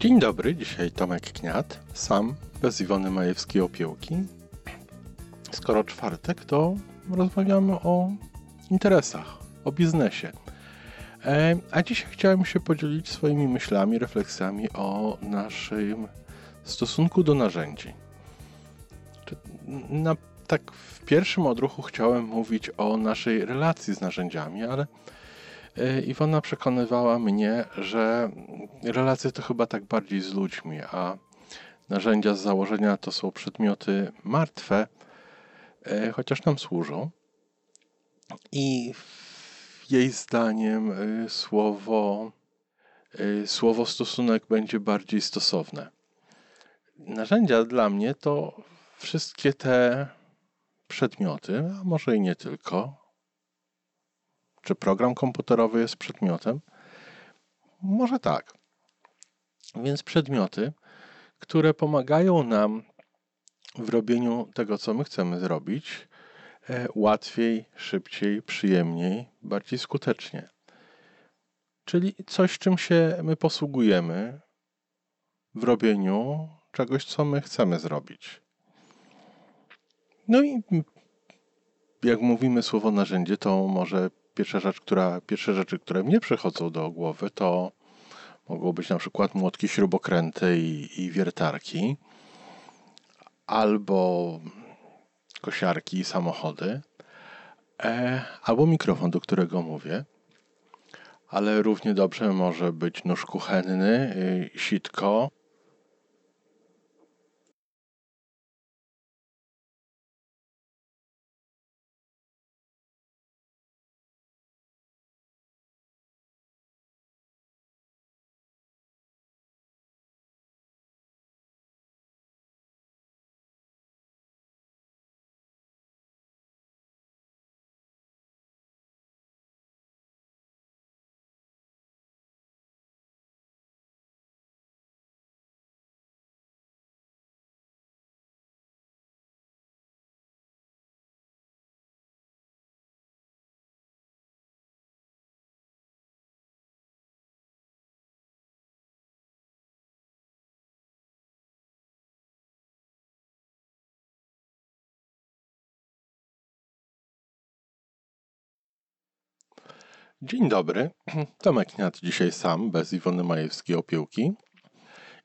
Dzień dobry, dzisiaj Tomek Kniat, sam, bez Iwony Majewskiej opiełki. Skoro czwartek, to rozmawiamy o interesach, o biznesie. E, a dzisiaj chciałem się podzielić swoimi myślami, refleksjami o naszym stosunku do narzędzi. Na, tak w pierwszym odruchu chciałem mówić o naszej relacji z narzędziami, ale Iwona przekonywała mnie, że relacje to chyba tak bardziej z ludźmi, a narzędzia z założenia to są przedmioty martwe, e, chociaż nam służą. I jej zdaniem e, słowo, słowo stosunek będzie bardziej stosowne. Narzędzia dla mnie to wszystkie te przedmioty, a może i nie tylko. Czy program komputerowy jest przedmiotem? Może tak. Więc przedmioty, które pomagają nam w robieniu tego, co my chcemy zrobić, e, łatwiej, szybciej, przyjemniej, bardziej skutecznie. Czyli coś, czym się my posługujemy w robieniu czegoś, co my chcemy zrobić. No i jak mówimy słowo narzędzie, to może pierwsza rzecz, która, pierwsze rzeczy, które mnie przychodzą do głowy, to mogą być na przykład młotki, śrubokręty i, i wiertarki, albo kosiarki i samochody, e, albo mikrofon, do którego mówię. Ale równie dobrze może być nóż kuchenny, y, sitko, Dzień dobry. Tomek Niat dzisiaj sam, bez Iwony Majewskiej opiełki.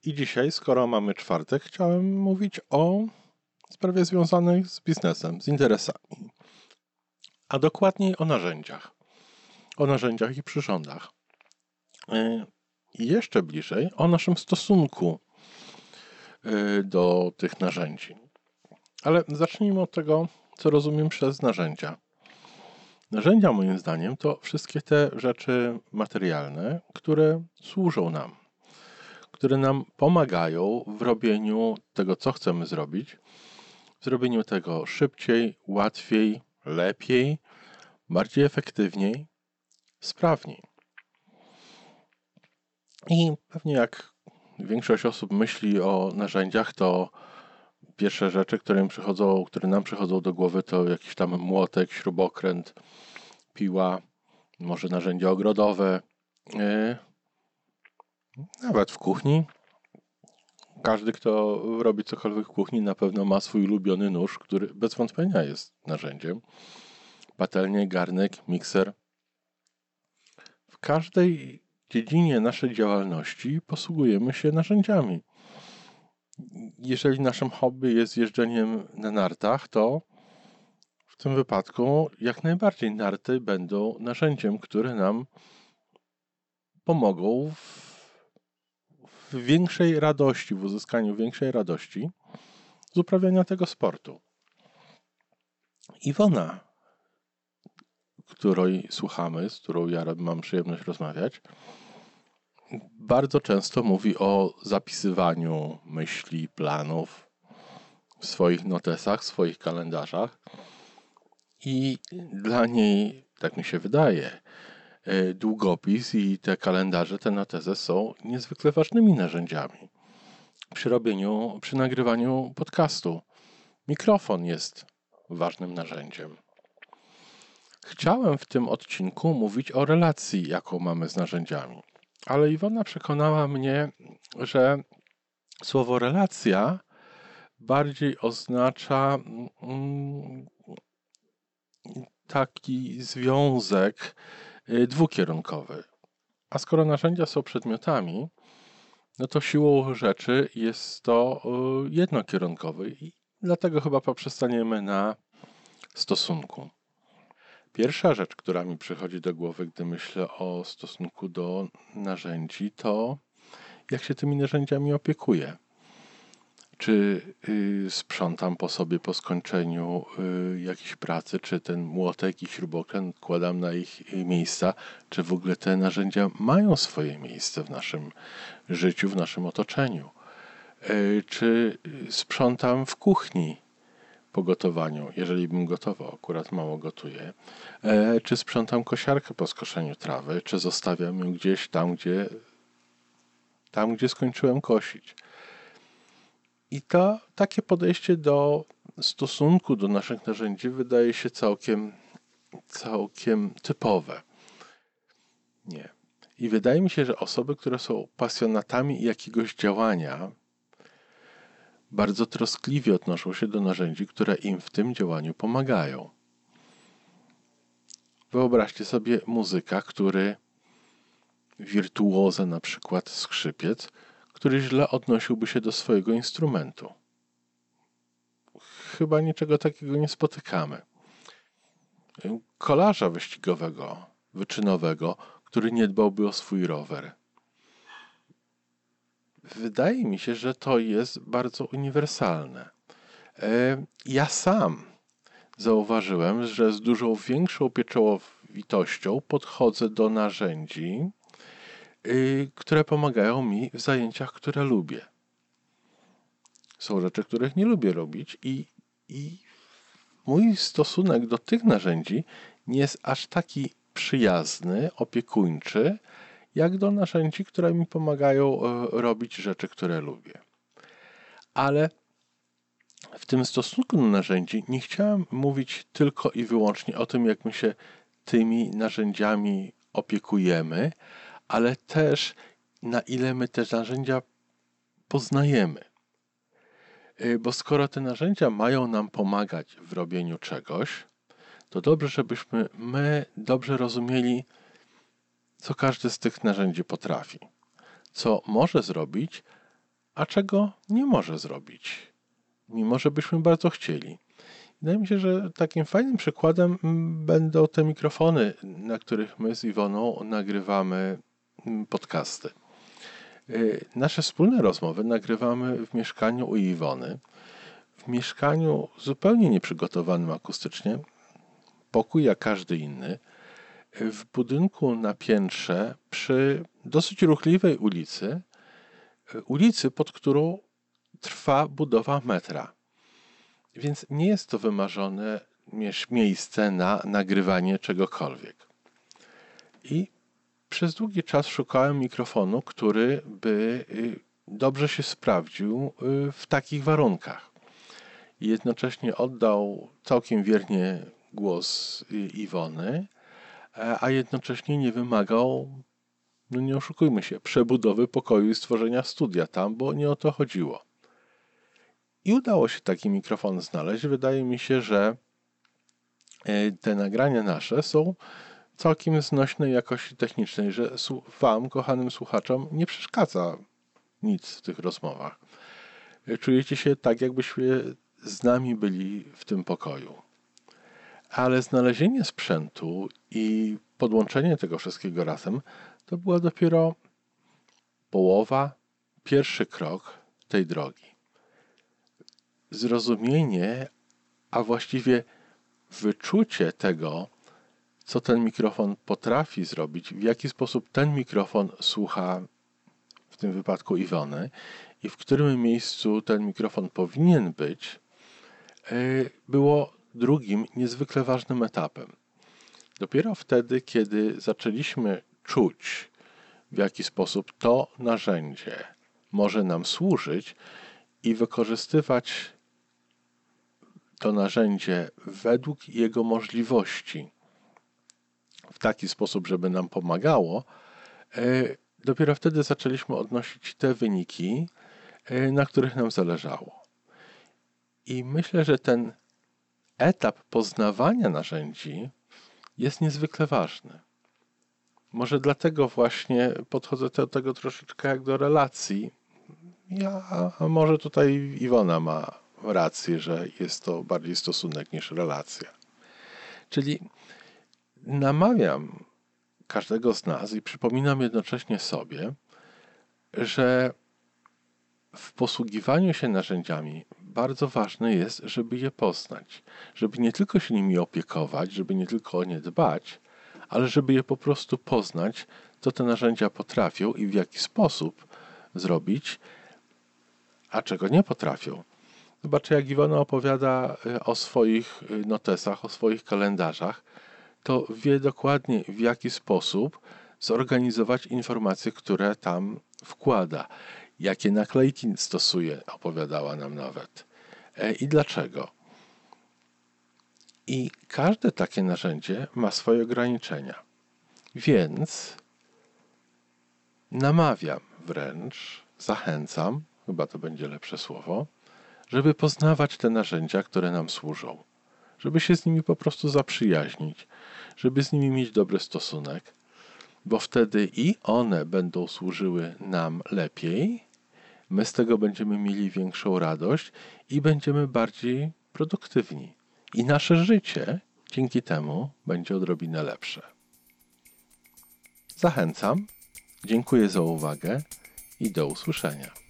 I dzisiaj, skoro mamy czwartek, chciałem mówić o sprawie związanych z biznesem, z interesami. A dokładniej o narzędziach. O narzędziach i przyrządach. I jeszcze bliżej o naszym stosunku y, do tych narzędzi. Ale zacznijmy od tego, co rozumiem przez narzędzia. Narzędzia, moim zdaniem, to wszystkie te rzeczy materialne, które służą nam, które nam pomagają w robieniu tego, co chcemy zrobić, w zrobieniu tego szybciej, łatwiej, lepiej, bardziej efektywniej, sprawniej. I pewnie jak większość osób myśli o narzędziach, to pierwsze rzeczy, które, przychodzą, które nam przychodzą do głowy, to jakiś tam młotek, śrubokręt, piła, może narzędzia ogrodowe. E, nawet w kuchni. Każdy, kto robi cokolwiek w kuchni, na pewno ma swój ulubiony nóż, który bez wątpienia jest narzędziem. Patelnie, garnek, mikser. W każdej dziedzinie naszej działalności posługujemy się narzędziami. Jeżeli naszym hobby jest jeżdżeniem na nartach, to w tym wypadku jak najbardziej narty będą narzędziem, które nam pomogą w, w większej radości, w uzyskaniu większej radości z uprawiania tego sportu. Iwona, której słuchamy, z którą ja mam przyjemność rozmawiać, bardzo często mówi o zapisywaniu myśli, planów w swoich notesach, w swoich kalendarzach. I dla niej, tak mi się wydaje, e, długopis i te kalendarze, te notezy są niezwykle ważnymi narzędziami przy robieniu, przy nagrywaniu podcastu. Mikrofon jest ważnym narzędziem. Chciałem w tym odcinku mówić o relacji, jaką mamy z narzędziami Ale Iwona przekonała mnie, że słowo relacja bardziej oznacza mm, taki związek y, dwukierunkowy. A skoro narzędzia są przedmiotami, no to siłą rzeczy jest to y, jednokierunkowy i dlatego chyba poprzestaniemy na stosunku. Pierwsza rzecz, która mi przychodzi do głowy, gdy myślę o stosunku do narzędzi, to jak się tymi narzędziami opiekuję. Czy y, sprzątam po sobie po skończeniu y, jakiejś pracy, czy ten młotek i śrubokręt kładam na ich miejsca, czy w ogóle te narzędzia mają swoje miejsce w naszym życiu, w naszym otoczeniu. Y, czy sprzątam w kuchni po gotowaniu, jeżeli bym gotował, akurat mało gotuję, e, czy sprzątam kosiarkę po skoszeniu trawy, czy zostawiam ją gdzieś tam, gdzie tam, gdzie skończyłem kosić. I to takie podejście do stosunku do naszych narzędzi wydaje się całkiem, całkiem typowe. Nie. I wydaje mi się, że osoby, które są pasjonatami jakiegoś działania, bardzo troskliwie odnoszą się do narzędzi, które im w tym działaniu pomagają. Wyobraźcie sobie muzyka, który wirtuoza, na przykład skrzypiec, który źle odnosiłby się do swojego instrumentu. Chyba niczego takiego nie spotykamy. Kolarza wyścigowego, wyczynowego, który nie dbałby o swój rower. Wydaje mi się, że to jest bardzo uniwersalne. E, ja sam zauważyłem, że z dużo większą pieczołowitością podchodzę do narzędzi, Y, które pomagają mi w zajęciach, które lubię. Są rzeczy, których nie lubię robić, i, i mój stosunek do tych narzędzi nie jest aż taki przyjazny, opiekuńczy, jak do narzędzi, które mi pomagają e, robić rzeczy, które lubię. Ale w tym stosunku do narzędzi nie chciałem mówić tylko i wyłącznie o tym, jak my się tymi narzędziami opiekujemy, ale też na ile my te narzędzia poznajemy. Y, bo skoro te narzędzia mają nam pomagać w robieniu czegoś, to dobrze, żebyśmy my dobrze rozumieli, co każde z tych narzędzi potrafi, co może zrobić, a czego nie może zrobić, mimo że byśmy bardzo chcieli. Wydaje mi się, że takim fajnym przykładem będą te mikrofony, na których my z Iwoną nagrywamy Mm, podcasty. Y, nasze wspólne rozmowy nagrywamy w mieszkaniu u Iwony. W mieszkaniu zupełnie nieprzygotowanym akustycznie, pokój jak każdy inny, w budynku na piętrze przy dosyć ruchliwej ulicy, y, ulicy, pod którą trwa budowa metra. Więc nie jest to wymarzone miejsce na nagrywanie czegokolwiek. I przez długi czas szukałem mikrofonu, który by y, dobrze się sprawdził y, w takich warunkach. Jednocześnie oddał całkiem wiernie głos y, Iwony, a jednocześnie nie wymagał, no nie oszukujmy się, przebudowy pokoju i stworzenia studia tam, bo nie o to chodziło. I udało się taki mikrofon znaleźć. Wydaje mi się, że te nagrania nasze są całkiem znośnej jakości technicznej, że Wam, kochanym słuchaczom, nie przeszkadza nic w tych rozmowach. Czujecie się tak, jakbyśmy z nami byli w tym pokoju. Ale znalezienie sprzętu i podłączenie tego wszystkiego razem to była dopiero połowa, pierwszy krok tej drogi. Zrozumienie, a właściwie wyczucie tego, co ten mikrofon potrafi zrobić, w jaki sposób ten mikrofon słucha, w tym wypadku Iwony, i w którym miejscu ten mikrofon powinien być, e, było drugim niezwykle ważnym etapem. Dopiero wtedy, kiedy zaczęliśmy czuć, w jaki sposób to narzędzie może nam służyć i wykorzystywać to narzędzie według jego możliwości, w taki sposób, żeby nam pomagało, e, dopiero wtedy zaczęliśmy odnosić te wyniki, y, na których nam zależało. I myślę, że ten etap poznawania narzędzi jest niezwykle ważny. Może dlatego właśnie podchodzę do tego troszeczkę jak do relacji. Ja, a może tutaj Iwona ma rację, że jest to bardziej stosunek niż relacja. Czyli namawiam każdego z nas i przypominam jednocześnie sobie, że w posługiwaniu się narzędziami bardzo ważne jest, żeby je poznać, żeby nie tylko się nimi opiekować, żeby nie tylko o nie dbać, ale żeby je po prostu poznać, co te narzędzia potrafią i w jaki sposób zrobić, a czego nie potrafią. Zobaczcie, jak Iwona opowiada y, o swoich y, notesach, o swoich kalendarzach, to wie dokładnie w jaki sposób zorganizować informacje, które tam wkłada. Jakie naklejki stosuje, opowiadała nam nawet. E, I dlaczego? I każde takie narzędzie ma swoje ograniczenia. Więc namawiam wręcz, zachęcam, chyba to będzie lepsze słowo, żeby poznawać te narzędzia, które nam służą, żeby się z nimi po prostu zaprzyjaźnić, żeby z nimi mieć dobry stosunek, bo wtedy i one będą służyły nam lepiej, my z tego będziemy mieli większą radość i będziemy bardziej produktywni. I nasze życie dzięki temu będzie odrobinę lepsze. Zachęcam, dziękuję za uwagę i do usłyszenia.